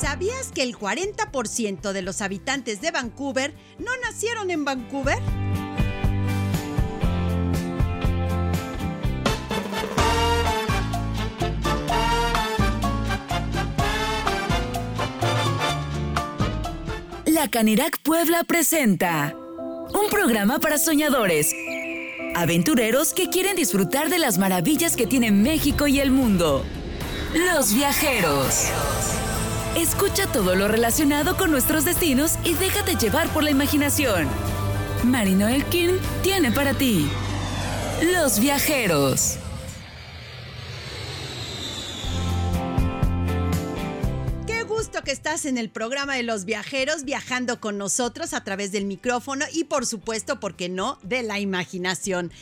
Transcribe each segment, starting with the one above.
¿Sabías que el 40% de los habitantes de Vancouver no nacieron en Vancouver? La Canirac Puebla presenta un programa para soñadores, aventureros que quieren disfrutar de las maravillas que tiene México y el mundo. Los viajeros. Escucha todo lo relacionado con nuestros destinos y déjate llevar por la imaginación. Marino Elkin tiene para ti Los viajeros. Qué gusto que estás en el programa de los viajeros, viajando con nosotros a través del micrófono y por supuesto, ¿por qué no?, de la imaginación.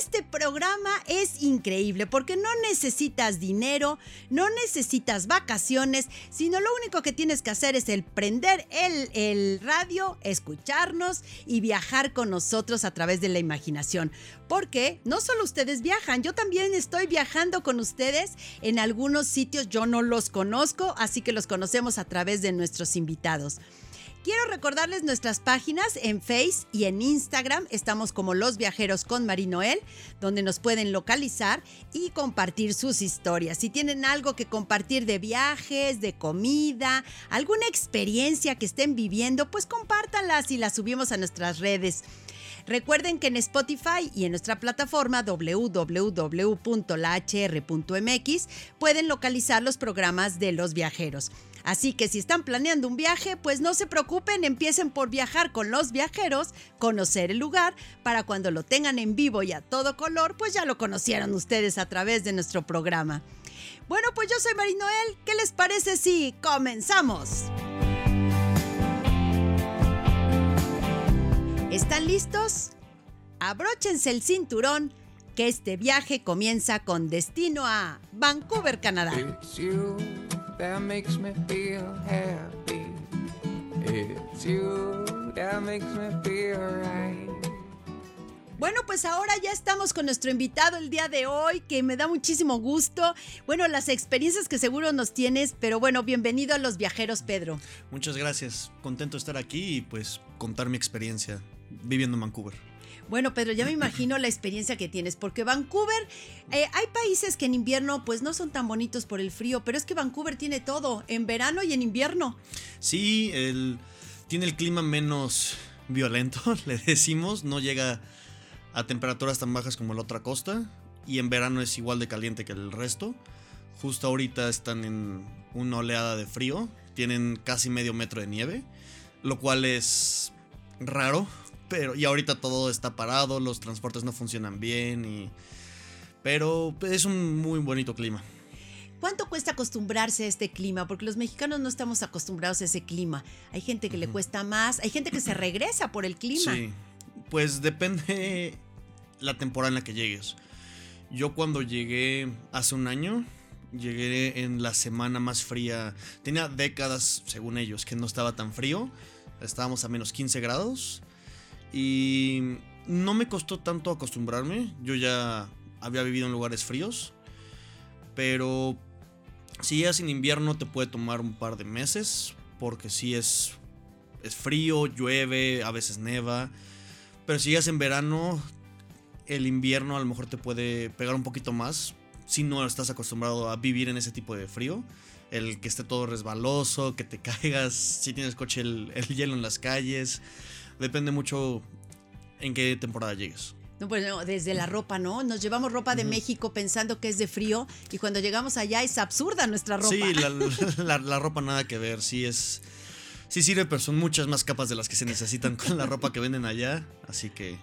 Este programa es increíble porque no necesitas dinero, no necesitas vacaciones, sino lo único que tienes que hacer es el prender el, el radio, escucharnos y viajar con nosotros a través de la imaginación. Porque no solo ustedes viajan, yo también estoy viajando con ustedes en algunos sitios, yo no los conozco, así que los conocemos a través de nuestros invitados. Quiero recordarles nuestras páginas en Face y en Instagram. Estamos como Los Viajeros con Marinoel, donde nos pueden localizar y compartir sus historias. Si tienen algo que compartir de viajes, de comida, alguna experiencia que estén viviendo, pues compártanlas y las subimos a nuestras redes. Recuerden que en Spotify y en nuestra plataforma www.lahr.mx pueden localizar los programas de los viajeros. Así que si están planeando un viaje, pues no se preocupen, empiecen por viajar con los viajeros, conocer el lugar, para cuando lo tengan en vivo y a todo color, pues ya lo conocieron ustedes a través de nuestro programa. Bueno, pues yo soy Marinoel, ¿qué les parece si comenzamos? ¿Están listos? Abróchense el cinturón, que este viaje comienza con destino a Vancouver, Canadá. That makes me feel happy. It's you that makes me feel right. Bueno, pues ahora ya estamos con nuestro invitado el día de hoy, que me da muchísimo gusto. Bueno, las experiencias que seguro nos tienes, pero bueno, bienvenido a los viajeros, Pedro. Muchas gracias. Contento de estar aquí y pues contar mi experiencia viviendo en Vancouver. Bueno, Pedro, ya me imagino la experiencia que tienes, porque Vancouver, eh, hay países que en invierno pues no son tan bonitos por el frío, pero es que Vancouver tiene todo, en verano y en invierno. Sí, tiene el clima menos violento, le decimos. No llega a temperaturas tan bajas como la otra costa. Y en verano es igual de caliente que el resto. Justo ahorita están en una oleada de frío. Tienen casi medio metro de nieve. Lo cual es raro. Pero, y ahorita todo está parado, los transportes no funcionan bien. Y, pero es un muy bonito clima. ¿Cuánto cuesta acostumbrarse a este clima? Porque los mexicanos no estamos acostumbrados a ese clima. Hay gente que le cuesta más, hay gente que se regresa por el clima. Sí, pues depende la temporada en la que llegues. Yo cuando llegué hace un año, llegué en la semana más fría. Tenía décadas, según ellos, que no estaba tan frío. Estábamos a menos 15 grados. Y no me costó tanto acostumbrarme. Yo ya había vivido en lugares fríos. Pero si llegas en invierno te puede tomar un par de meses. Porque si es, es frío, llueve, a veces neva. Pero si llegas en verano, el invierno a lo mejor te puede pegar un poquito más. Si no estás acostumbrado a vivir en ese tipo de frío. El que esté todo resbaloso, que te caigas, si tienes coche, el hielo en las calles. Depende mucho en qué temporada llegues. No, pues no, desde la ropa, ¿no? Nos llevamos ropa de México pensando que es de frío y cuando llegamos allá es absurda nuestra ropa. Sí, la, la- la ropa nada que ver. Sí es. Sí sirve, pero son muchas más capas de las que se necesitan con la ropa que venden allá. Así que.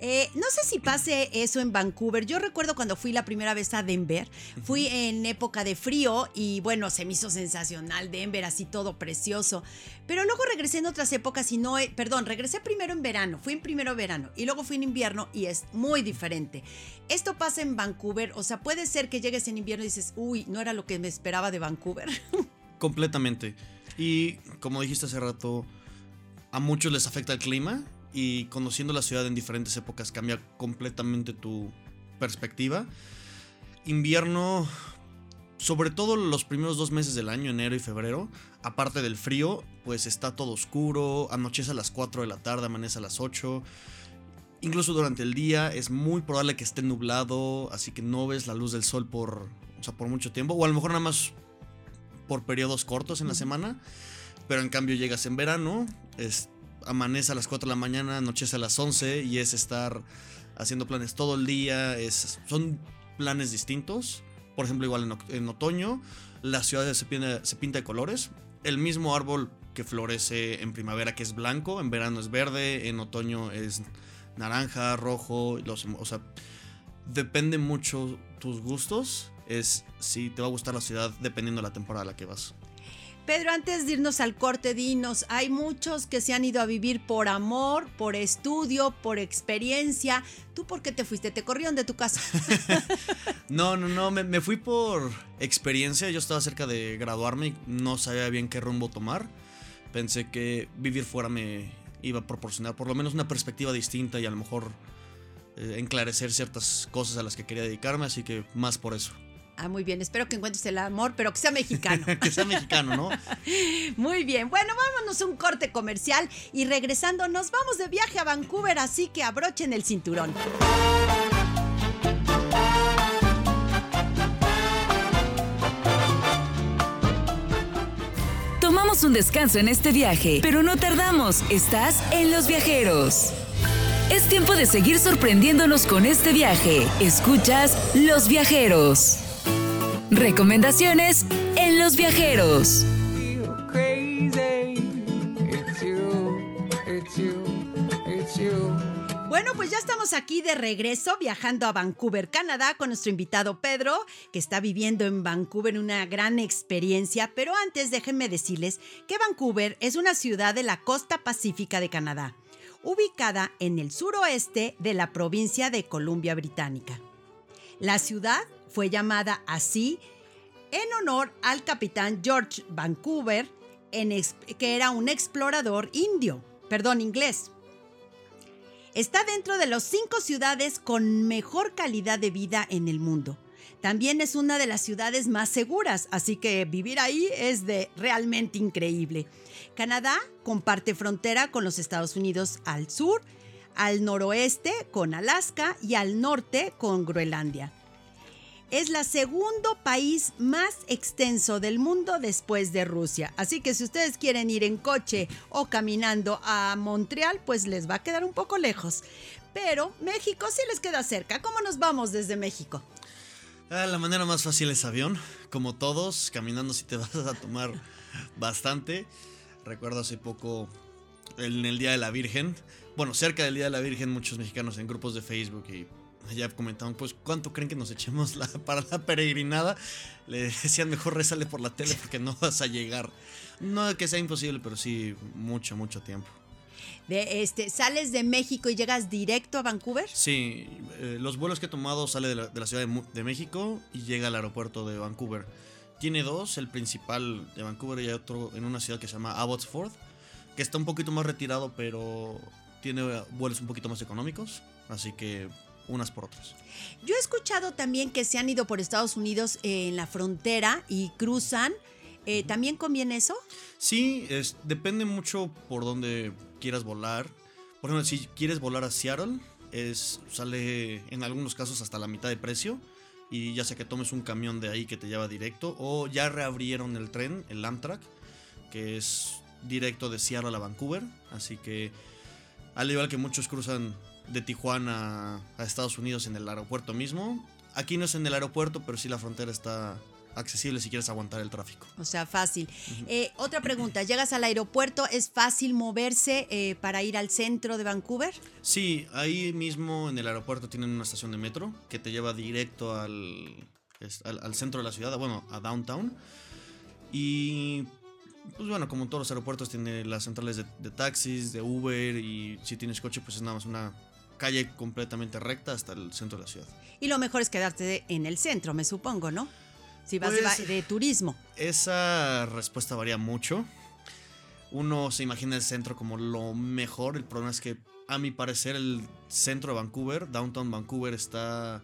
Eh, no sé si pase eso en Vancouver. Yo recuerdo cuando fui la primera vez a Denver. Fui en época de frío y bueno, se me hizo sensacional Denver, así todo precioso. Pero luego regresé en otras épocas y no, he- perdón, regresé primero en verano. Fui en primero verano y luego fui en invierno y es muy diferente. Esto pasa en Vancouver, o sea, puede ser que llegues en invierno y dices, uy, no era lo que me esperaba de Vancouver. Completamente. Y como dijiste hace rato, a muchos les afecta el clima. Y conociendo la ciudad en diferentes épocas cambia completamente tu perspectiva. Invierno sobre todo los primeros dos meses del año, enero y febrero, aparte del frío, pues está todo oscuro, anochece a las 4 de la tarde, amanece a las 8. Incluso durante el día es muy probable que esté nublado, así que no ves la luz del sol por, o sea, por mucho tiempo, o a lo mejor nada más por periodos cortos en la semana, pero en cambio llegas en verano, amanece a las 4 de la mañana, anochece a las 11 y es estar haciendo planes todo el día, es, son planes distintos. Por ejemplo, igual en, otoño, la ciudad se pinta, se pinta de colores. El mismo árbol que florece en primavera, que es blanco, en verano es verde, en otoño es naranja, rojo. Los, o sea, depende mucho tus gustos. Es si te va a gustar la ciudad dependiendo de la temporada a la que vas. Pedro, antes de irnos al corte, dinos, hay muchos que se han ido a vivir por amor, por estudio, por experiencia. ¿Tú por qué te fuiste? ¿Te corrieron de tu casa? No, no, no, me, fui por experiencia. Yo estaba cerca de graduarme y no sabía bien qué rumbo tomar. Pensé que vivir fuera me iba a proporcionar por lo menos una perspectiva distinta y a lo mejor eh, enclarecer ciertas cosas a las que quería dedicarme, así que más por eso. Ah, muy bien, espero que encuentres el amor, pero que sea mexicano. que sea mexicano, ¿no? Muy bien, bueno, vámonos a un corte comercial y regresando nos vamos de viaje a Vancouver, así que abrochen el cinturón. Tomamos un descanso en este viaje, pero no tardamos. Estás en Los Viajeros. Es tiempo de seguir sorprendiéndonos con este viaje. Escuchas Los Viajeros. Recomendaciones en Los Viajeros. Bueno, pues ya estamos aquí de regreso viajando a Vancouver, Canadá, con nuestro invitado Pedro, que está viviendo en Vancouver una gran experiencia. Pero antes déjenme decirles que Vancouver es una ciudad de la costa pacífica de Canadá, ubicada en el suroeste de la provincia de Columbia Británica. La ciudad fue llamada así en honor al capitán George Vancouver, que era un explorador indio, perdón, inglés. Está dentro de las cinco ciudades con mejor calidad de vida en el mundo. También es una de las ciudades más seguras, así que vivir ahí es de realmente increíble. Canadá comparte frontera con los Estados Unidos al sur, al noroeste con Alaska y al norte con Groenlandia. Es la segundo país más extenso del mundo después de Rusia. Así que si ustedes quieren ir en coche o caminando a Montreal, pues les va a quedar un poco lejos. Pero México sí les queda cerca. ¿Cómo nos vamos desde México? Ah, la manera más fácil es avión, como todos, caminando si te vas a tomar bastante. Recuerdo hace poco en el Día de la Virgen, bueno, cerca del Día de la Virgen, muchos mexicanos en grupos de Facebook y ya comentaban, pues, ¿cuánto creen que nos echemos la, para la peregrinada? Le decían, mejor rezale por la tele porque no vas a llegar. No que sea imposible, pero sí mucho, mucho tiempo. De este, ¿Sales de México y llegas directo a Vancouver? Sí, eh, los vuelos que he tomado sale de la, de la Ciudad de, de México y llega al aeropuerto de Vancouver. Tiene dos, el principal de Vancouver y hay otro en una ciudad que se llama Abbotsford, que está un poquito más retirado, pero tiene vuelos un poquito más económicos, así que unas por otras. Yo he escuchado también que se han ido por Estados Unidos eh, en la frontera y cruzan. Eh, ¿También conviene eso? Sí, es, depende mucho por dónde quieras volar. Por ejemplo, si quieres volar a Seattle, es, sale en algunos casos hasta la mitad de precio. Y ya sea que tomes un camión de ahí que te lleva directo. O ya reabrieron el tren, el Amtrak, que es directo de Seattle a Vancouver. Así que, al igual que muchos cruzan de Tijuana a Estados Unidos en el aeropuerto mismo, aquí no es en el aeropuerto, pero sí la frontera está accesible si quieres aguantar el tráfico. O sea, fácil. Eh, otra pregunta, llegas al aeropuerto, ¿es fácil moverse eh, para ir al centro de Vancouver? Sí, ahí mismo en el aeropuerto tienen una estación de metro que te lleva directo al, al, al centro de la ciudad, bueno, a downtown. Y pues bueno, como todos los aeropuertos tiene las centrales de, de taxis, de Uber y si tienes coche pues es nada más una calle completamente recta hasta el centro de la ciudad. Y lo mejor es quedarte en el centro, me supongo, ¿no? Si vas de, Pues- de turismo. Esa respuesta varía mucho. Uno se imagina el centro como lo mejor. El problema es que, a mi parecer, el centro de Vancouver, Downtown Vancouver, está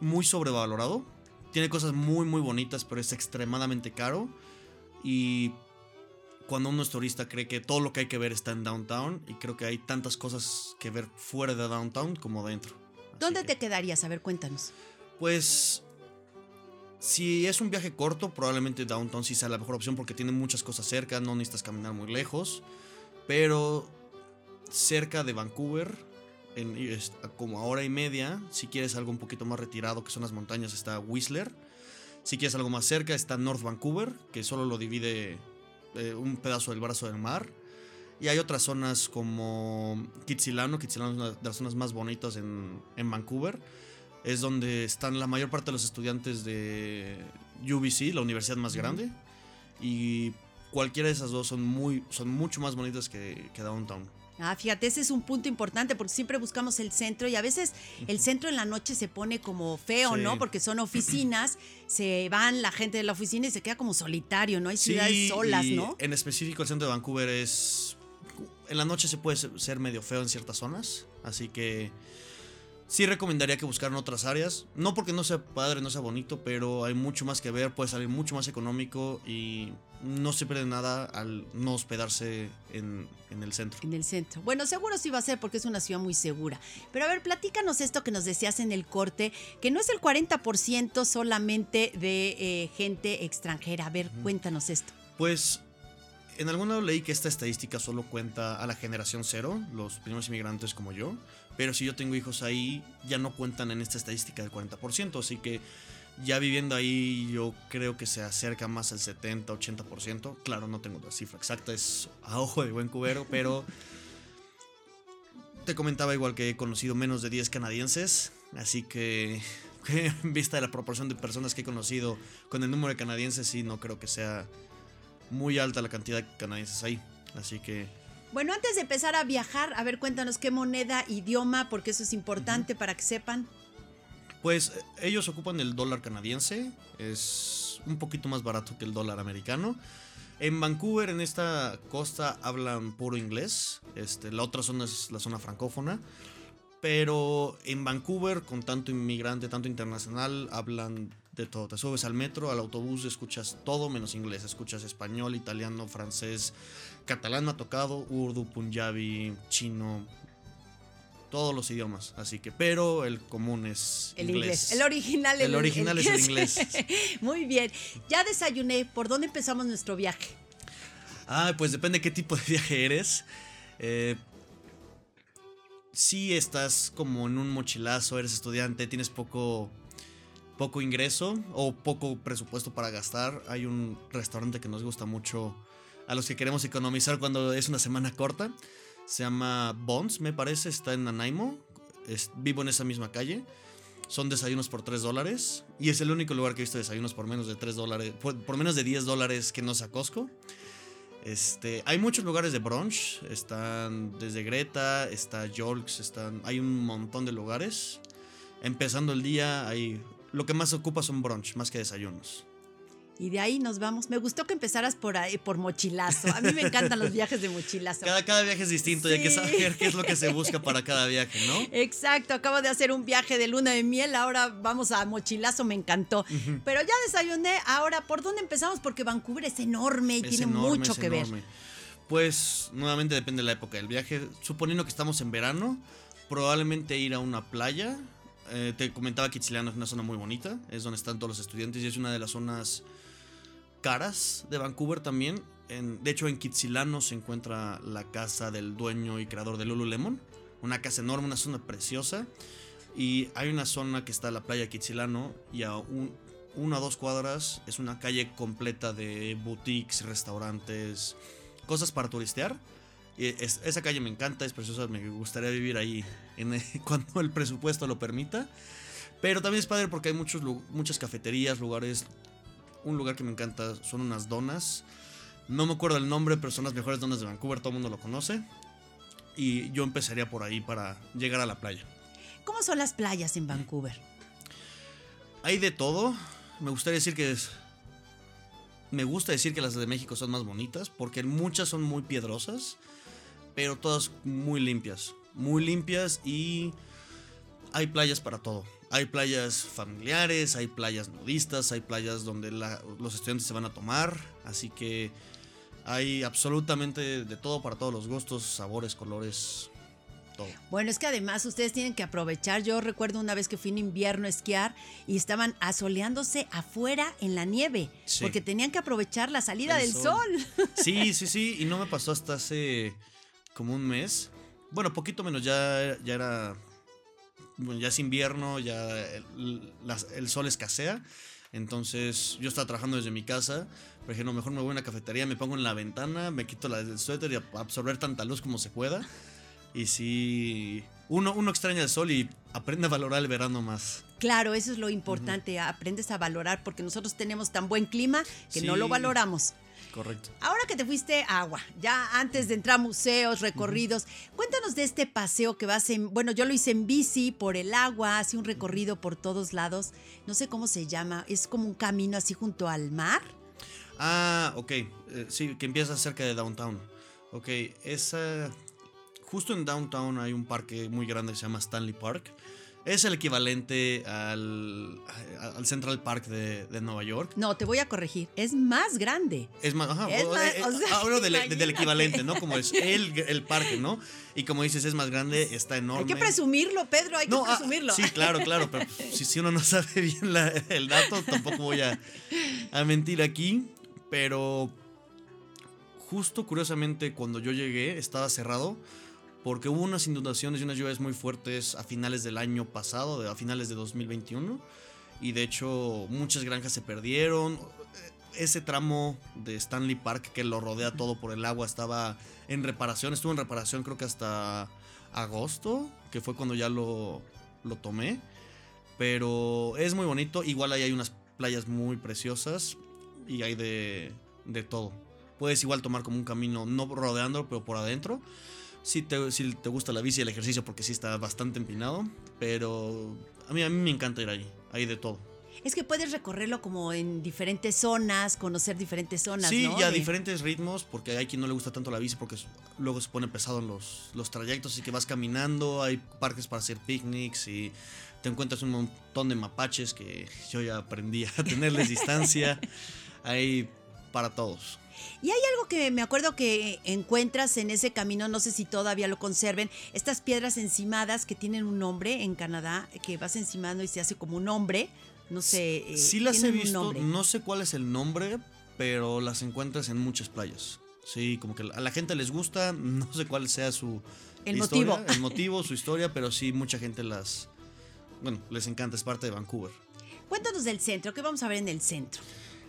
muy sobrevalorado. tiene cosas muy, muy bonitas, pero es extremadamente caro. Y cuando uno es turista cree que todo lo que hay que ver está en downtown. Y creo que hay tantas cosas que ver fuera de downtown como dentro. Así ¿Dónde que, te quedarías? A ver, cuéntanos. Pues. Si es un viaje corto, probablemente downtown sí sea la mejor opción porque tiene muchas cosas cerca, no necesitas caminar muy lejos. Pero cerca de Vancouver, en, como a hora y media, si quieres algo un poquito más retirado, que son las montañas, está Whistler. Si quieres algo más cerca, está North Vancouver, que solo lo divide eh, un pedazo del brazo del mar. Y hay otras zonas como Kitsilano. Kitsilano es una de las zonas más bonitas en, en Vancouver. Es donde están la mayor parte de los estudiantes de UBC, la universidad más grande. Y cualquiera de esas dos son, muy, son mucho más bonitas que, que Downtown. Ah, fíjate, ese es un punto importante porque siempre buscamos el centro y a veces el centro en la noche se pone como feo, Sí. ¿no? Porque son oficinas, se van la gente de la oficina y se queda como solitario, ¿no? Hay ciudades solas, y ¿no? En específico, el centro de Vancouver es. En la noche se puede ser medio feo en ciertas zonas. Así que. Sí recomendaría que buscaran otras áreas. No porque no sea padre, no sea bonito, pero hay mucho más que ver. Puede salir mucho más económico y no se pierde nada al no hospedarse en, en el centro. En el centro. Bueno, seguro sí va a ser porque es una ciudad muy segura. Pero a ver, platícanos esto que nos decías en el corte, que no es el 40% solamente de eh, gente extranjera. A ver, cuéntanos esto. Pues en algún lado leí que esta estadística solo cuenta a la generación cero, los primeros inmigrantes como yo, pero si yo tengo hijos ahí ya no cuentan en esta estadística del 40%, así que ya viviendo ahí yo creo que se acerca más al 70, 80%. Claro, no tengo la cifra exacta, es a ojo de buen cubero, pero te comentaba igual que he conocido menos de 10 canadienses, así que en vista de la proporción de personas que he conocido con el número de canadienses, sí, no creo que sea muy alta la cantidad de canadienses ahí. Así que Bueno, antes de empezar a viajar, a ver, cuéntanos qué moneda, idioma, porque eso es importante para que sepan. Pues eh, ellos ocupan el dólar canadiense, es un poquito más barato que el dólar americano. En Vancouver, en esta costa, hablan puro inglés. Este, la otra zona es la zona francófona. Pero en Vancouver, con tanto inmigrante, tanto internacional, hablan de todo. Te subes al metro, al autobús, escuchas todo menos inglés. Escuchas español, italiano, francés, catalán ha tocado, urdu, punjabi, chino, todos los idiomas. Así que, pero el común es El inglés. El original. El original es el inglés. Muy bien. Ya desayuné. ¿Por dónde empezamos nuestro viaje? Ah, pues depende qué tipo de viaje eres. Eh, si estás como en un mochilazo, eres estudiante, tienes poco, poco ingreso o poco presupuesto para gastar, hay un restaurante que nos gusta mucho a los que queremos economizar cuando es una semana corta. Se llama Bonds, me parece, está en Nanaimo. Es- vivo en esa misma calle. Son desayunos por 3 dólares. Y es el único lugar que he visto desayunos por menos de 3 dólares. Por, menos de 10 dólares que no sea Costco. Este, hay muchos lugares de brunch. Están desde Greta, está Yorks, están, hay un montón de lugares. Empezando el día, hay, lo que más ocupa son brunch, más que desayunos. Y de ahí nos vamos. Me gustó que empezaras por por mochilazo. A mí me encantan los viajes de mochilazo. Cada, cada viaje es distinto, y hay que Sí. saber qué es lo que se busca para cada viaje, ¿no? Exacto, acabo de hacer un viaje de luna de miel, ahora vamos a mochilazo, me encantó. Pero ya desayuné, ahora, ¿por dónde empezamos? Porque Vancouver es enorme y Es tiene enorme, mucho es que enorme. Pues nuevamente depende de la época del viaje. Suponiendo que estamos en verano, probablemente ir a una playa. Eh, te comentaba que Kitsilano es una zona muy bonita, es donde están todos los estudiantes y es una de las zonas caras de Vancouver también. En- de hecho, en Kitsilano se encuentra la casa del dueño y creador de Lululemon. Una casa enorme, una zona preciosa. Y hay una zona que está la playa Kitsilano y a un, una o dos cuadras es una calle completa de boutiques, restaurantes, cosas para turistear. Y es- esa calle me encanta, es preciosa, me gustaría vivir ahí en, cuando el presupuesto lo permita. Pero también es padre porque hay muchos, muchas cafeterías, lugares. Un lugar que me encanta son unas donas. No me acuerdo el nombre, pero son las mejores donas de Vancouver, todo el mundo lo conoce. Y yo empezaría por ahí para llegar a la playa. ¿Cómo son las playas en Vancouver? Hay de todo. Me gustaría decir que es. Me gusta decir que las de México son más bonitas, porque muchas son muy piedrosas, pero todas muy limpias. Muy limpias y hay playas para todo. Hay playas familiares, hay playas nudistas, hay playas donde la- los estudiantes se van a tomar, así que hay absolutamente de todo para todos los gustos, sabores, colores, todo. Bueno, es que además ustedes tienen que aprovechar. Yo recuerdo una vez que fui en invierno a esquiar y estaban asoleándose afuera en la nieve, Sí. porque tenían que aprovechar la salida El del sol. sol. Sí, sí, sí, y no me pasó hasta hace como un mes. Bueno, poquito menos, ya, ya era. Bueno, ya es invierno, ya el, sol escasea. Entonces yo estaba trabajando desde mi casa. Pero dije, no, mejor me voy a una cafetería, me pongo en la ventana, me quito la, el suéter y a- absorber tanta luz como se pueda. Y sí, uno, uno extraña el sol y aprende a valorar el verano más. Claro, eso es lo importante. Aprendes a valorar porque nosotros tenemos tan buen clima que no lo valoramos. Correcto. Ahora que te fuiste a agua, ya antes de entrar a museos, recorridos, cuéntanos de este paseo que vas en, bueno, yo lo hice en bici por el agua, hace un recorrido por todos lados, no sé cómo se llama, es como un camino así junto al mar. Ah, ok. eh, sí, que empieza cerca de Downtown. Ok, esa... Justo en Downtown hay un parque muy grande que se llama Stanley Park. Es el equivalente al, al Central Park de, de Nueva York. No, te voy a corregir, es más grande. Es más, ajá, Es o- más, eh, o sea, hablo del, del equivalente, ¿no? Como es el, el parque, ¿no? Y como dices, es más grande, está enorme. Hay que presumirlo, Pedro, hay que ah, presumirlo. sí, claro, claro, pero si, si uno no sabe bien la- el dato, tampoco voy a, a mentir aquí. Pero justo curiosamente cuando yo llegué estaba cerrado porque hubo unas inundaciones y unas lluvias muy fuertes a finales del año pasado, a finales de 2021. Y de hecho muchas granjas se perdieron. Ese tramo de Stanley Park que lo rodea todo por el agua estaba en reparación. Estuvo en reparación creo que hasta agosto, que fue cuando ya lo, lo tomé. Pero es muy bonito. Igual ahí hay unas playas muy preciosas y hay de, de todo. Puedes igual tomar como un camino, no rodeando, pero por adentro. Si te, si te gusta la bici y el ejercicio, porque sí está bastante empinado. Pero a mí, a mí me encanta ir ahí. Hay de todo. Es que puedes recorrerlo como en diferentes zonas, conocer diferentes zonas, Sí, ¿no? y a De- diferentes ritmos, porque hay quien no le gusta tanto la bici porque luego se pone pesado en los, los trayectos, así que vas caminando, hay parques para hacer picnics y te encuentras un montón de mapaches que yo ya aprendí a tenerles distancia. Hay para todos. Y hay algo que me acuerdo que encuentras en ese camino, no sé si todavía lo conserven, estas piedras encimadas que tienen un nombre en Canadá, que vas encimando y se hace como un hombre, no sé. eh, sí las he visto, nombre. no sé cuál es el nombre, pero las encuentras en muchas playas. Sí, como que a la gente les gusta, no sé cuál sea su El historia, motivo. el motivo, su historia, pero sí mucha gente las bueno, les encanta, es parte de Vancouver. Cuéntanos del centro, ¿qué vamos a ver en el centro?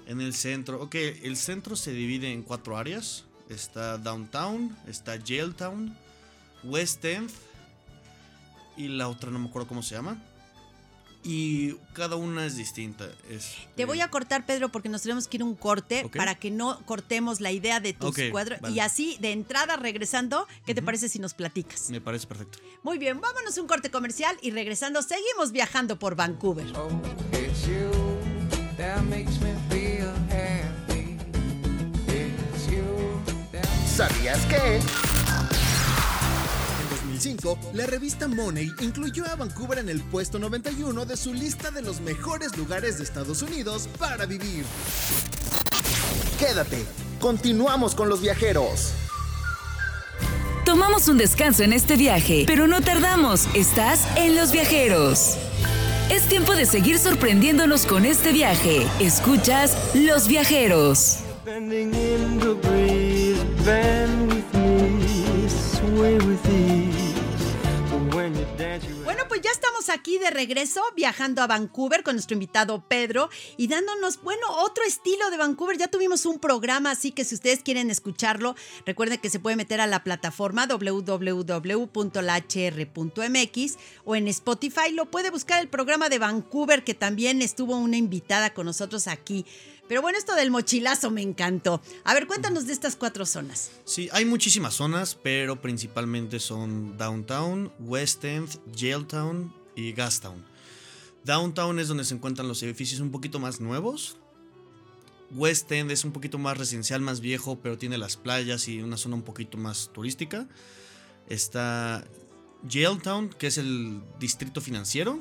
En el centro, ok, el centro se divide en cuatro áreas. Está Downtown, está Jailtown, West End y la otra no me acuerdo cómo se llama. Y cada una es distinta. este, Te voy a cortar, Pedro, porque nos tenemos que ir un corte para que no cortemos la idea de tus Ok, cuadros. vale. Y así, de entrada, regresando, ¿qué te parece si nos platicas? Me parece perfecto. Muy bien, vámonos un corte comercial y regresando, seguimos viajando por Vancouver. Oh, it's you that makes me ¿Sabías que? En 2005, la revista Money incluyó a Vancouver en el puesto 91 de su lista de los mejores lugares de Estados Unidos para vivir. Quédate, continuamos con los viajeros. Tomamos un descanso en este viaje, pero no tardamos. Estás en Los Viajeros. Es tiempo de seguir sorprendiéndonos con este viaje. Escuchas Los Viajeros. Bueno, pues ya estamos aquí de regreso, viajando a Vancouver con nuestro invitado Pedro y dándonos, bueno, otro estilo de Vancouver. Ya tuvimos un programa, así que si ustedes quieren escucharlo, recuerden que se puede meter a la plataforma www.lhr.mx o en Spotify. Lo puede buscar el programa de Vancouver, que también estuvo una invitada con nosotros aquí. Pero bueno, esto del mochilazo me encantó. A ver, cuéntanos de estas cuatro zonas. Sí, hay muchísimas zonas, pero principalmente son Downtown, West End, Jailtown y Gastown. Downtown es donde se encuentran los edificios un poquito más nuevos. West End es un poquito más residencial, más viejo, pero tiene las playas y una zona un poquito más turística. Está Jailtown, que es el distrito financiero.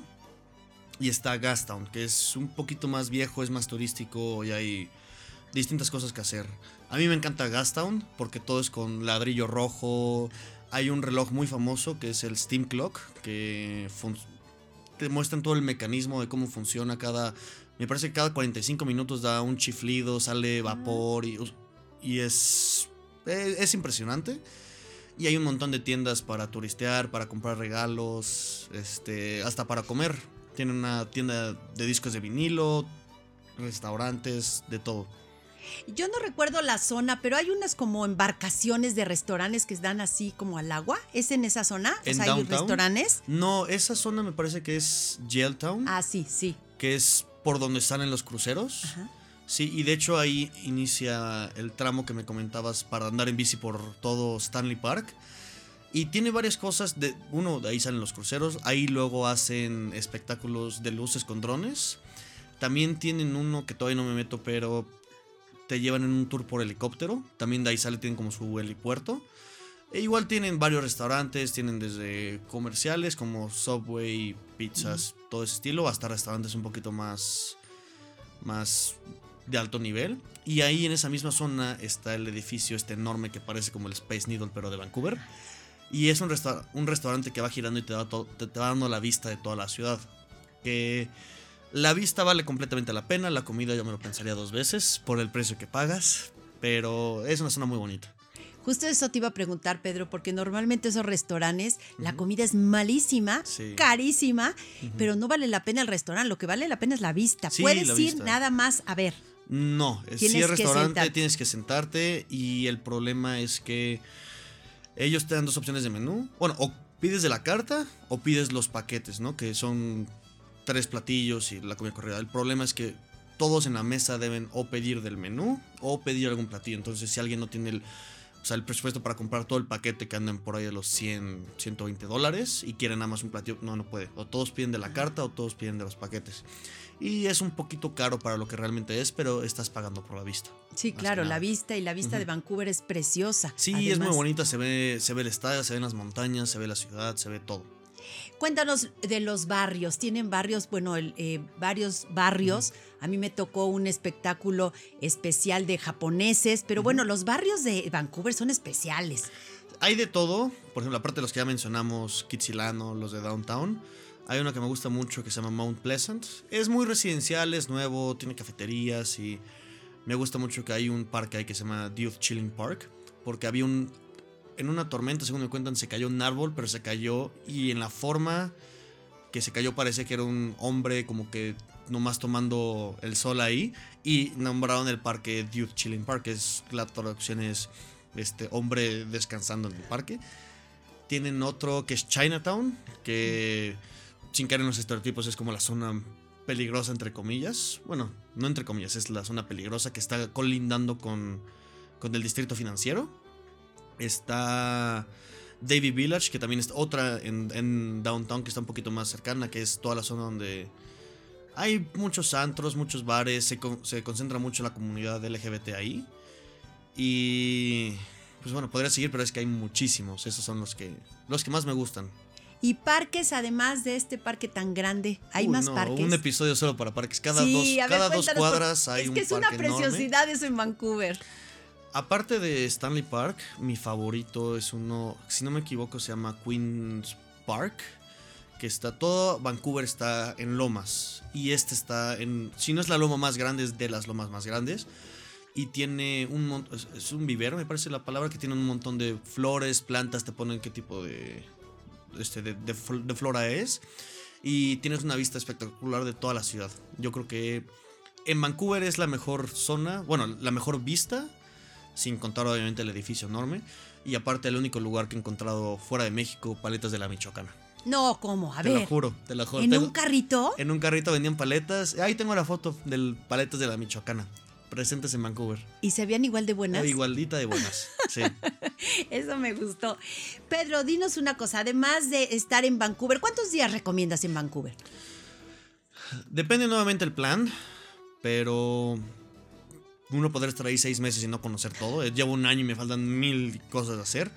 Y está Gastown, que es un poquito más viejo, es más turístico y hay distintas cosas que hacer. A mí me encanta Gastown porque todo es con ladrillo rojo. Hay un reloj muy famoso que es el Steam Clock, que te muestran todo el mecanismo de cómo funciona cada... Me parece que cada 45 minutos da un chiflido, sale vapor y, y es, es, es impresionante. Y hay un montón de tiendas para turistear, para comprar regalos, este, hasta para comer. Tienen una tienda de discos de vinilo, restaurantes, de todo. Yo no recuerdo la zona, pero hay unas como embarcaciones de restaurantes que dan así como al agua. ¿Es en esa zona? ¿En o sea, hay restaurantes. No, esa zona me parece que es Jailtown, Ah, sí, sí. que es por donde salen los cruceros. Ajá. Sí, y de hecho ahí inicia el tramo que me comentabas para andar en bici por todo Stanley Park. Y tiene varias cosas. De, uno, de ahí salen los cruceros. Ahí luego hacen espectáculos de luces con drones. También tienen uno que todavía no me meto, pero te llevan en un tour por helicóptero. También de ahí sale, tienen como su helipuerto. E igual tienen varios restaurantes, tienen desde comerciales como Subway, pizzas, todo ese estilo, hasta restaurantes un poquito más, más de alto nivel. Y ahí en esa misma zona está el edificio este enorme que parece como el Space Needle, pero de Vancouver. Y es un, resta- un restaurante que va girando y te, da te, te va dando la vista de toda la ciudad. Que la vista vale completamente la pena, la comida yo me lo pensaría dos veces por el precio que pagas, pero es una zona muy bonita. Justo eso te iba a preguntar, Pedro, porque normalmente esos restaurantes, la comida es malísima, Sí. carísima, pero no vale la pena el restaurante, lo que vale la pena es la vista. Sí, Puedes la ir vista. nada más a ver. No, si es restaurante sentarte. tienes que sentarte y el problema es que ellos te dan dos opciones de menú. Bueno, o pides de la carta o pides los paquetes, ¿no? Que son tres platillos y la comida corrida. El problema es que todos en la mesa deben o pedir del menú o pedir algún platillo. Entonces, si alguien no tiene el, o sea, el presupuesto para comprar todo el paquete que andan por ahí de los 100, 120 dólares y quieren nada más un platillo, no, no puede. O todos piden de la carta o todos piden de los paquetes. Y es un poquito caro para lo que realmente es, pero estás pagando por la vista. Sí, claro, la vista y la vista de Vancouver es preciosa. Sí, es muy bonita, se ve, se ve el estadio, se ven las montañas, se ve la ciudad, se ve todo. Cuéntanos de los barrios. Tienen barrios, bueno, eh, varios barrios. A mí me tocó un espectáculo especial de japoneses, pero bueno, los barrios de Vancouver son especiales. Hay de todo, por ejemplo, aparte de los que ya mencionamos, Kitsilano, los de Downtown, hay uno que me gusta mucho que se llama Mount Pleasant. Es muy residencial, es nuevo, tiene cafeterías y me gusta mucho que hay un parque ahí que se llama Youth Chilling Park, porque había un... En una tormenta, según me cuentan, se cayó un árbol, pero se cayó y en la forma que se cayó parece que era un hombre como que nomás tomando el sol ahí y nombraron el parque Youth Chilling Park, es la traducción es este hombre descansando en el parque. Tienen otro que es Chinatown, que sin en los estereotipos es como la zona peligrosa entre comillas. Bueno, no entre comillas, es la zona peligrosa que está colindando con, con el distrito financiero. Está Davy Village, que también es otra en, en Downtown que está un poquito más cercana, que es toda la zona donde hay muchos antros, muchos bares, se, con- se concentra mucho la comunidad LGBT ahí. Y pues bueno, podría seguir, pero es que hay muchísimos. Esos son los que, los que más me gustan. Y parques, además de este parque tan grande, hay Uy, más no, parques. Un episodio solo para parques. Cada sí, dos, a ver, cada dos cuéntanos, porque cuadras hay es un que es parque una enorme. preciosidad eso en Vancouver. Aparte de Stanley Park, mi favorito es uno, si no me equivoco, se llama Queen's Park. Que está todo, Vancouver está en lomas. Y este está en, si no es la loma más grande, es de las lomas más grandes. Y tiene un montón, es, es un vivero, me parece la palabra, que tiene un montón de flores, plantas, te ponen qué tipo de, este, de, de fl- de flora es. Y tienes una vista espectacular de toda la ciudad. Yo creo que en Vancouver es la mejor zona, bueno, la mejor vista sin contar obviamente el edificio enorme. Y aparte el único lugar que he encontrado fuera de México, paletas de la Michoacana. No, ¿cómo? A te ver. lo juro, te lo juro. ¿En Tengo- un carrito? en un carrito vendían paletas. Ahí tengo la foto del paletas de la Michoacana. Presentes en Vancouver. ¿Y se veían igual de buenas? Ah, igualdita de buenas. Sí. Eso me gustó. Pedro, dinos una cosa. Además de estar en Vancouver, ¿cuántos días recomiendas en Vancouver? Depende nuevamente el plan, pero uno podrá estar ahí seis meses y no conocer todo. Eh, Llevo un año y me faltan mil cosas de hacer.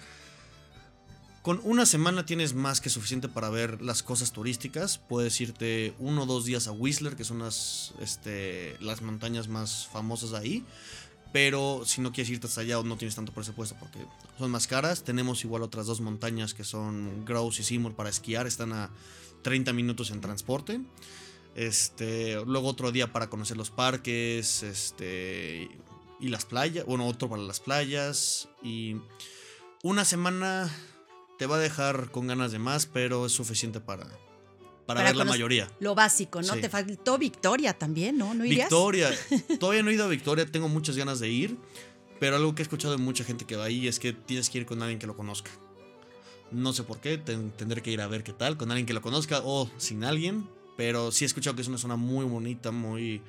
Con una semana tienes más que suficiente para ver las cosas turísticas. Puedes irte uno o dos días a Whistler, que son las, este, las montañas más famosas ahí. Pero si no quieres irte hasta allá o no tienes tanto presupuesto porque son más caras, tenemos igual otras dos montañas que son Grouse y Seymour para esquiar. Están a 30 minutos en transporte. Este, luego otro día para conocer los parques, este, y las playas. Bueno, otro para las playas. Y una semana te va a dejar con ganas de más, pero es suficiente para, para, ver la mayoría. Lo básico, ¿no? Sí. Te faltó Victoria también, ¿no? ¿No irías? Victoria. Todavía no he ido a Victoria, tengo muchas ganas de ir. Pero algo que he escuchado de mucha gente que va ahí es que tienes que ir con alguien que lo conozca. No sé por qué, ten- tendré que ir a ver qué tal, con alguien que lo conozca o sin alguien. Pero sí he escuchado que es una zona muy bonita, muy.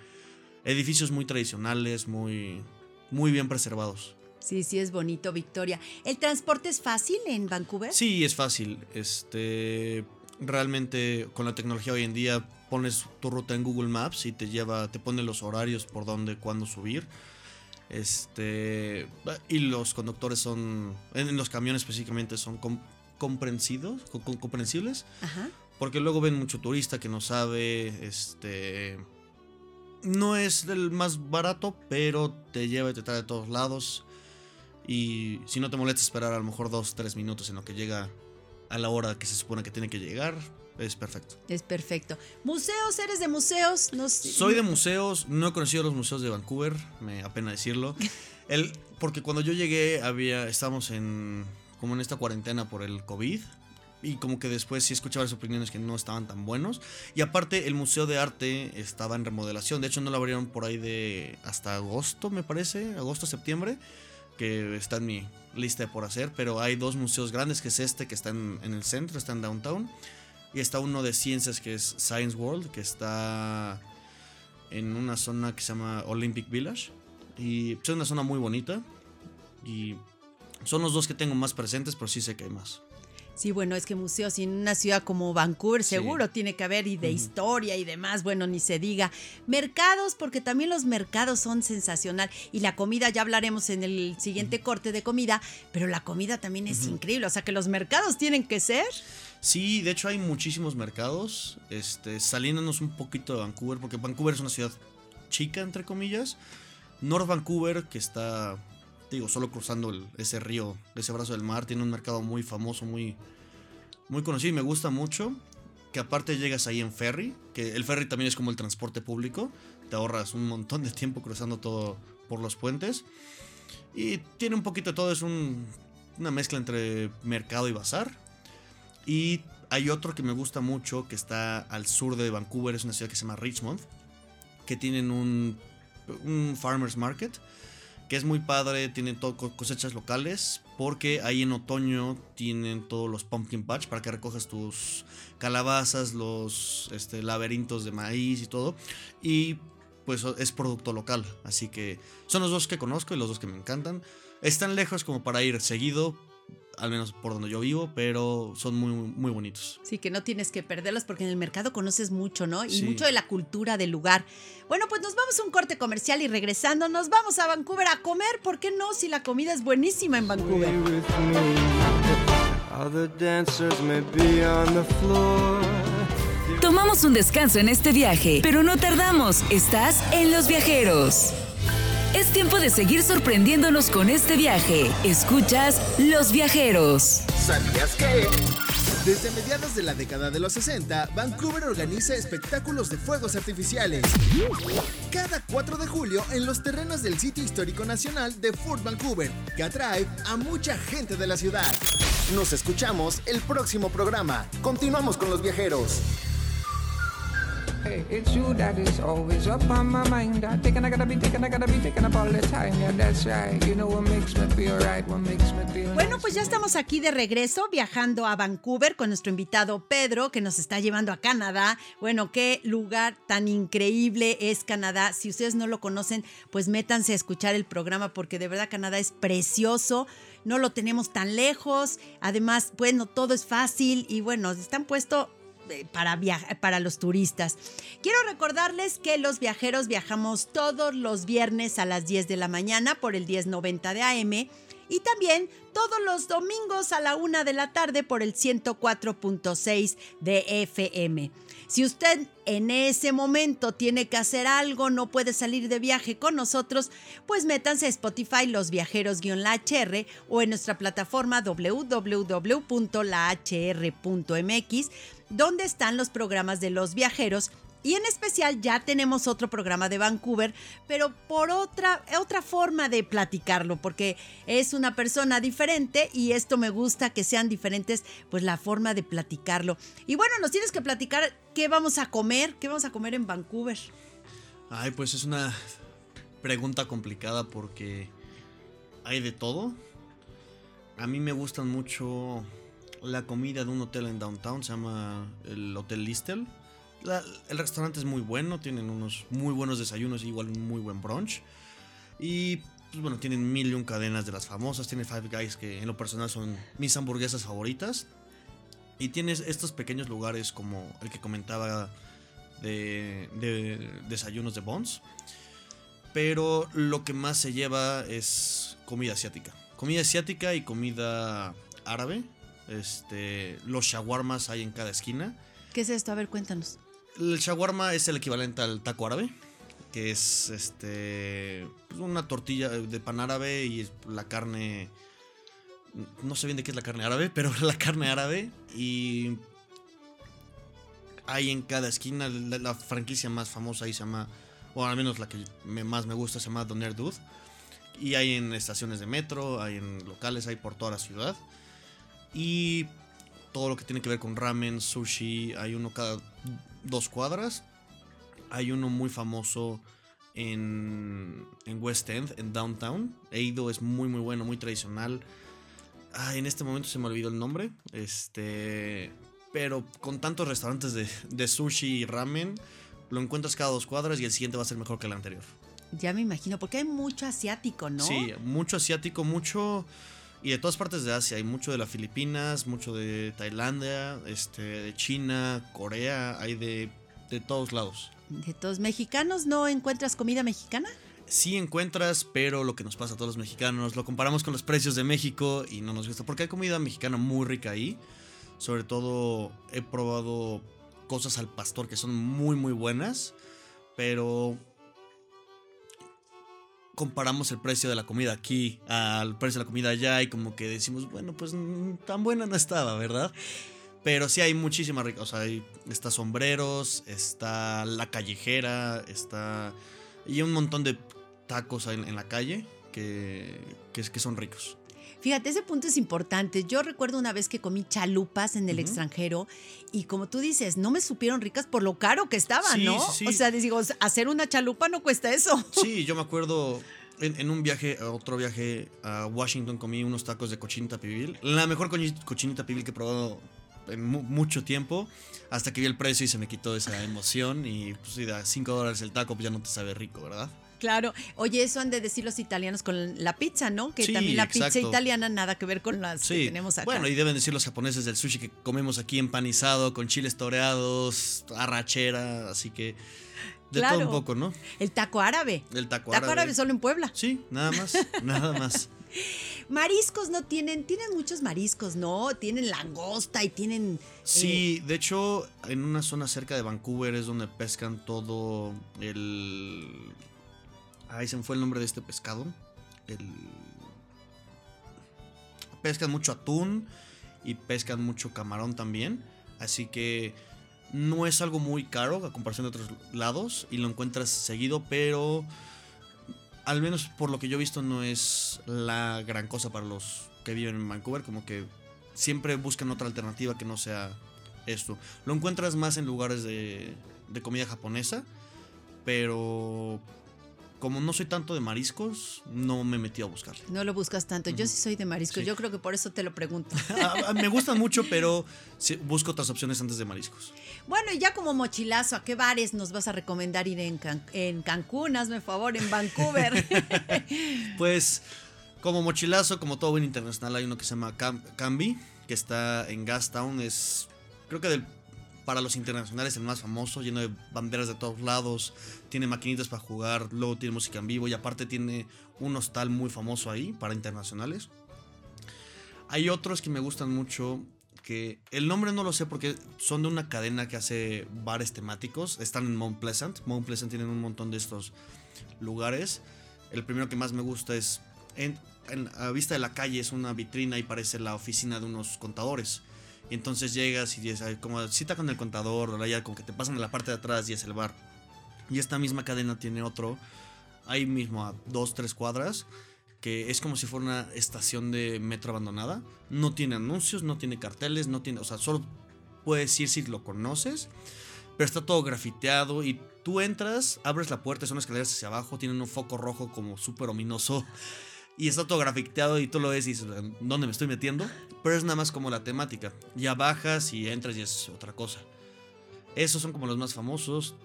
Edificios muy tradicionales, muy. Muy bien preservados. Sí, sí, es bonito, Victoria. ¿El transporte es fácil en Vancouver? Sí, es fácil. Este. Realmente con la tecnología hoy en día pones tu ruta en Google Maps y te lleva, te pone los horarios por dónde, cuándo subir. Este. Y los conductores son. En los camiones específicamente son com- comprensidos, co- co- comprensibles. Ajá. Porque luego ven mucho turista que no sabe. Este. No es el más barato, pero te lleva y te trae de todos lados. Y si no te molesta esperar a lo mejor dos, tres minutos en lo que llega a la hora que se supone que tiene que llegar, es perfecto. Es perfecto. ¿Museos? ¿Eres de museos? No sé. Soy de museos, no he conocido los museos de Vancouver, me apena decirlo. El, porque cuando yo llegué había, estábamos en como en esta cuarentena por el COVID y como que después sí escuchaba las opiniones que no estaban tan buenos y aparte el museo de arte estaba en remodelación, de hecho no lo abrieron por ahí de hasta agosto me parece, agosto septiembre que está en mi lista por hacer, pero hay dos museos grandes que es este que está en, en el centro, está en downtown y está uno de ciencias que es Science World que está en una zona que se llama Olympic Village. Y es una zona muy bonita. Y son los dos que tengo más presentes, pero sí sé que hay más. Sí, bueno, es que museos en una ciudad como Vancouver Sí. seguro tiene que haber y de historia y demás, bueno, ni se diga. Mercados, porque también los mercados son sensacional y la comida, ya hablaremos en el siguiente corte de comida, pero la comida también es increíble, o sea que los mercados tienen que ser. Sí, de hecho hay muchísimos mercados. Este, saliéndonos un poquito de Vancouver, porque Vancouver es una ciudad chica, entre comillas. North Vancouver, que está, digo, solo cruzando ese río, ese brazo del mar, tiene un mercado muy famoso, muy, muy conocido y me gusta mucho. Que aparte llegas ahí en ferry, que el ferry también es como el transporte público. Te ahorras un montón de tiempo cruzando todo por los puentes. Y tiene un poquito de todo, es un- una mezcla entre mercado y bazar. Y hay otro que me gusta mucho que está al sur de Vancouver, es una ciudad que se llama Richmond, que tienen un farmers market, que es muy padre, tienen todo co- cosechas locales, porque ahí en otoño tienen todos los pumpkin patch para que recojas tus calabazas, los este, laberintos de maíz y todo. Y pues es producto local, así que son los dos que conozco y los dos que me encantan. Están lejos como para ir seguido, al menos por donde yo vivo, pero son muy, muy bonitos. Sí, que no tienes que perderlos porque en el mercado conoces mucho, ¿no? Y Sí. mucho de la cultura del lugar. Bueno, pues nos vamos a un corte comercial y regresando nos vamos a Vancouver a comer. ¿Por qué no? Si la comida es buenísima en Vancouver. Play with me. Other dancers may be on the floor. Tomamos un descanso en este viaje, pero no tardamos. Estás en Los Viajeros. Es tiempo de seguir sorprendiéndonos con este viaje. Escuchas Los Viajeros. ¿Sabías que? Desde mediados de la década de los 60, Vancouver organiza espectáculos de fuegos artificiales. Cada 4 de julio en los terrenos del Sitio Histórico Nacional de Fort Vancouver, que atrae a mucha gente de la ciudad. Nos escuchamos el próximo programa. Continuamos con los viajeros. Hey, it's you that is always up on my mind. I think I gotta be thinking, I gotta be thinking up all the time. Yeah, that's right. You know what makes me feel right, what makes me feel Bueno, pues ya estamos aquí de regreso, viajando a Vancouver con nuestro invitado Pedro, que nos está llevando a Canadá. Bueno, qué lugar tan increíble es Canadá. Si ustedes no lo conocen, pues métanse a escuchar el programa porque de verdad Canadá es precioso. No lo tenemos tan lejos. Además, bueno, todo es fácil y bueno, están puestos eh, para, viaja- para los turistas. Quiero recordarles que los viajeros viajamos todos los viernes a las 10 de la mañana por el 1090 de AM y también todos los domingos a la una de la tarde por el 104.6 de FM. Si usted en ese momento tiene que hacer algo, no puede salir de viaje con nosotros, pues métanse a Spotify Los Viajeros-la HR o en nuestra plataforma www.lahr.mx, donde están los programas de los viajeros y en especial ya tenemos otro programa de Vancouver, pero por otra, otra forma de platicarlo, porque es una persona diferente y esto me gusta que sean diferentes, pues la forma de platicarlo. Y bueno, nos tienes que platicar qué vamos a comer, qué vamos a comer en Vancouver. Ay, pues es una pregunta complicada porque hay de todo. A mí me gustan mucho la comida de un hotel en downtown, se llama el Hotel Listel. El restaurante es muy bueno, tienen unos muy buenos desayunos y igual un muy buen brunch. Y pues bueno, tienen mil y un cadenas de las famosas. Tiene Five Guys que en lo personal son mis hamburguesas favoritas. Y tienes estos pequeños lugares como el que comentaba de, de desayunos de Bones. Pero lo que más se lleva es comida asiática. Comida asiática y comida árabe. Este, los shawarmas hay en cada esquina. ¿Qué es esto? A ver, cuéntanos. El shawarma es el equivalente al taco árabe, que es este pues, una tortilla de pan árabe y es la carne no sé bien de qué es la carne árabe, pero la carne árabe y hay en cada esquina la, la franquicia más famosa ahí se llama o al menos la que me- más me gusta se llama Doner Dude y hay en estaciones de metro, hay en locales, hay por toda la ciudad y todo lo que tiene que ver con ramen, sushi, hay uno cada dos cuadras. Hay uno muy famoso en, en West End, en Downtown. He ido, es muy muy bueno, muy tradicional. Ah, en este momento se me olvidó el nombre. Este. Pero con tantos restaurantes de, de sushi y ramen, lo encuentras cada dos cuadras y el siguiente va a ser mejor que el anterior. Ya me imagino, porque hay mucho asiático, ¿no? Sí, mucho asiático, mucho. Y de todas partes de Asia. Hay mucho de las Filipinas, mucho de Tailandia, este, de China, Corea. Hay de, de todos lados. De todos mexicanos, ¿no encuentras comida mexicana? Sí encuentras, pero lo que nos pasa a todos los mexicanos, lo comparamos con los precios de México y no nos gusta. Porque hay comida mexicana muy rica ahí. Sobre todo he probado cosas al pastor que son muy muy buenas. Pero comparamos el precio de la comida aquí al precio de la comida allá y como que decimos, bueno, pues mm, tan buena no estaba, ¿verdad? Pero sí hay muchísima rica, o sea, hay, está sombreros, está la callejera, está... Y un montón de tacos en, la calle que, que son ricos. Fíjate, ese punto es importante. Yo recuerdo una vez que comí chalupas en el extranjero y como tú dices, no me supieron ricas por lo caro que estaban, Sí, ¿no? sí. O sea, digo, hacer una chalupa no cuesta eso. Sí, yo me acuerdo en, en un viaje, otro viaje a Washington, comí unos tacos de cochinita pibil. La mejor cochinita pibil que he probado en mu- mucho tiempo. Hasta que vi el precio y se me quitó esa emoción. Y pues sí, da 5 dólares el taco, pues ya no te sabe rico, ¿verdad? Claro. Oye, eso han de decir los italianos con la pizza, ¿no? Que Sí, también la pizza italiana nada que ver con las que tenemos acá. Bueno, y deben decir los japoneses del sushi que comemos aquí empanizado, con chiles toreados, arrachera. Así que de Claro. todo un poco, ¿no? El taco árabe. El taco, Taco árabe solo en Puebla. Sí, nada más, nada más. Mariscos no tienen, tienen muchos mariscos, ¿no? Tienen langosta y tienen... eh, Sí, de hecho, en una zona cerca de Vancouver es donde pescan todo el. Ahí se me fue el nombre de este pescado. El. Pescan mucho atún y pescan mucho camarón también. Así que no es algo muy caro a comparación de otros lados y lo encuentras seguido, pero al menos por lo que yo he visto no es la gran cosa para los que viven en Vancouver, como que siempre buscan otra alternativa que no sea esto. Lo encuentras más en lugares de, de comida japonesa, pero como no soy tanto de mariscos, no me metí a buscarle. No lo buscas tanto. Yo sí soy de mariscos. Sí. Yo creo que por eso te lo pregunto. A- a- me gustan mucho, pero sí, busco otras opciones antes de mariscos. Bueno, y ya como mochilazo, ¿a qué bares nos vas a recomendar ir en, Can- en Cancún? Hazme favor, en Vancouver. Pues, como mochilazo, como todo buen internacional, hay uno que se llama Cam- Cambi, que está en Gastown. Es, creo que del- para los internacionales el más famoso, lleno de banderas de todos lados. Tiene maquinitas para jugar, luego tiene música en vivo y aparte tiene un hostal muy famoso ahí para internacionales. Hay otros que me gustan mucho, que el nombre no lo sé porque son de una cadena que hace bares temáticos. Están en Mount Pleasant. Mount Pleasant tienen un montón de estos lugares. El primero que más me gusta es en, en- a vista de la calle, es una vitrina y parece la oficina de unos contadores. Y entonces llegas y "Ay, como cita con el contador, o ya como que te pasan a la parte de atrás y es el bar. Y esta misma cadena tiene otro, ahí mismo a dos, tres cuadras, que es como si fuera una estación de metro abandonada. No tiene anuncios, no tiene carteles, no tiene, o sea, solo puedes ir si lo conoces, pero está todo grafiteado y tú entras, abres la puerta, son escaleras hacia abajo, tienen un foco rojo como súper ominoso y está todo grafiteado y tú lo ves y dices, ¿dónde me estoy metiendo? Pero es nada más como la temática. Ya bajas y entras y es otra cosa. Esos son como los más famosos.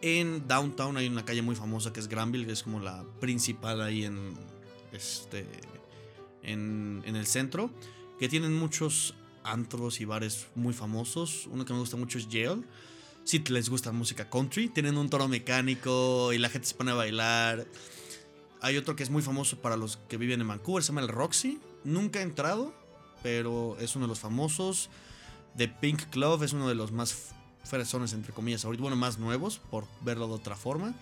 En Downtown hay una calle muy famosa que es Granville, que es como la principal ahí en este en, en el centro, que tienen muchos antros y bares muy famosos. Uno que me gusta mucho es Yale. Si les gusta música country, tienen un toro mecánico y la gente se pone a bailar. Hay otro que es muy famoso para los que viven en Vancouver, se llama el Roxy. Nunca he entrado, pero es uno de los famosos. The Pink Club es uno de los más fresones, entre comillas, ahorita. Bueno, más nuevos, por verlo de otra forma.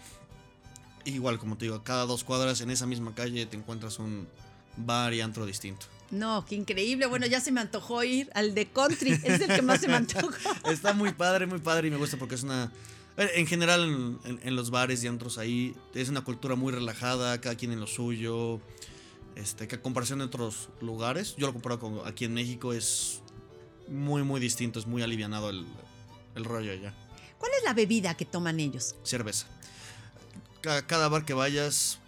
Igual, como te digo, cada dos cuadras en esa misma calle te encuentras un bar y antro distinto. No, qué increíble. Bueno, ya se me antojó ir al de country. Es el que más se me antojó. Está muy padre, muy padre y me gusta porque es una... eh, En general, en, en- en los bares y antros ahí, es una cultura muy relajada, cada quien en lo suyo. Este, que a comparación de otros lugares, yo lo comparo con aquí en México, es muy, muy distinto, es muy alivianado el, el rollo allá. ¿Cuál es la bebida que toman ellos? cerveza. Ca- Cada, bar que vayas,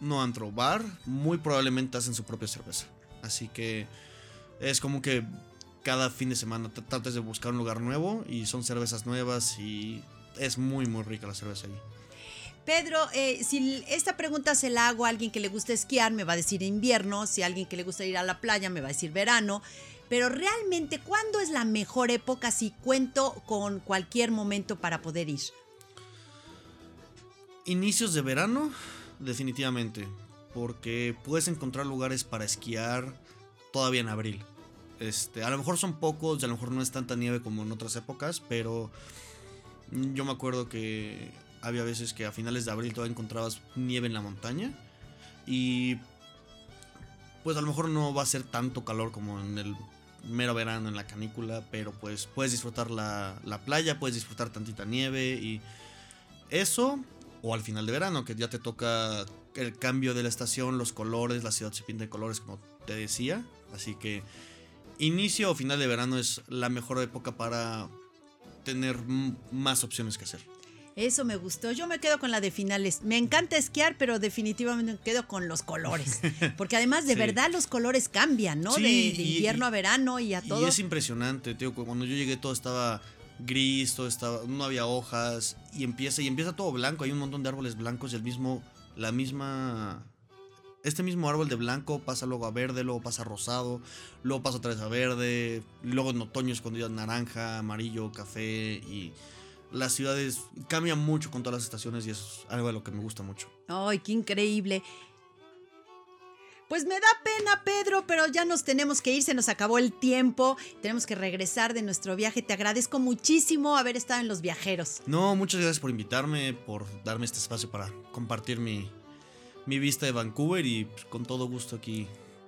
no antro, bar, muy probablemente hacen su propia cerveza. Así que es como que cada fin de semana t- tratas de buscar un lugar nuevo y son cervezas nuevas y es muy, muy rica la cerveza ahí. Pedro, eh, si esta pregunta se la hago a alguien que le gusta esquiar, me va a decir invierno. Si a alguien que le gusta ir a la playa, me va a decir verano. Pero realmente, ¿cuándo es la mejor época si cuento con cualquier momento para poder ir? Inicios de verano, definitivamente, porque puedes encontrar lugares para esquiar todavía en abril. Este, a lo mejor son pocos, y a lo mejor no es tanta nieve como en otras épocas, pero yo me acuerdo que había veces que a finales de abril todavía encontrabas nieve en la montaña y pues a lo mejor no va a ser tanto calor como en el mero verano en la canícula, pero pues puedes disfrutar la, la playa, puedes disfrutar tantita nieve y eso o al final de verano, que ya te toca el cambio de la estación, los colores, la ciudad se pinta de colores como te decía. Así que inicio o final de verano es la mejor época para tener más opciones que hacer. Eso me gustó. Yo me quedo con la de finales. Me encanta esquiar, pero definitivamente me quedo con los colores. Porque además, de Sí. verdad, los colores cambian, ¿no? Sí, de, invierno y- a verano y a todo. Y es impresionante, tío, cu- cuando yo llegué todo estaba gris, todo estaba, no había hojas y empieza y empieza todo blanco, hay un montón de árboles blancos y el mismo la misma este mismo árbol de blanco pasa luego a verde, luego pasa a rosado, luego pasa otra vez a verde, luego en otoño es cuando ya es naranja, amarillo, café y las ciudades cambian mucho con todas las estaciones y eso es algo de lo que me gusta mucho. Ay, qué increíble. Pues me da pena, Pedro, pero ya nos tenemos que ir, se nos acabó el tiempo, tenemos que regresar de nuestro viaje. Te agradezco muchísimo haber estado en Los Viajeros. No, muchas gracias por invitarme, por darme este espacio para compartir mi, mi vista de Vancouver y pues, con todo gusto aquí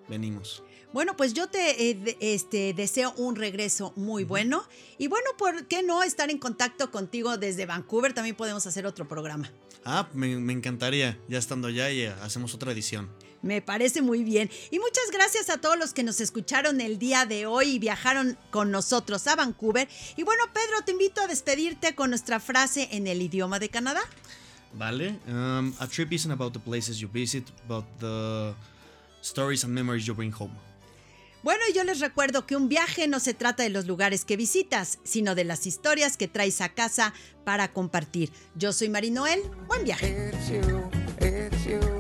venimos. Bueno, pues yo te eh, de- este, deseo un regreso muy bueno y bueno, ¿por qué no estar en contacto contigo desde Vancouver? También podemos hacer otro programa. Ah, me, me encantaría, ya estando allá y eh, hacemos otra edición. Me parece muy bien. Y muchas gracias a todos los que nos escucharon el día de hoy y viajaron con nosotros a Vancouver. Y bueno, Pedro, te invito a despedirte con nuestra frase en el idioma de Canadá. Vale. Um, a trip isn't about the places you visit, but the stories and memories you bring home. Bueno, y yo les recuerdo que un viaje no se trata de los lugares que visitas, sino de las historias que traes a casa para compartir. Yo soy Marinoel. Buen viaje. It's you, it's you.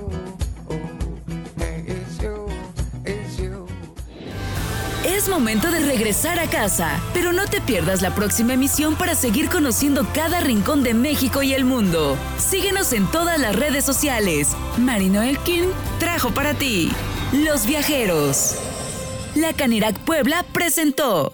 Es momento de regresar a casa, pero no te pierdas la próxima emisión para seguir conociendo cada rincón de México y el mundo. Síguenos en todas las redes sociales. Marino Elkin trajo para ti Los Viajeros. La Canirac Puebla presentó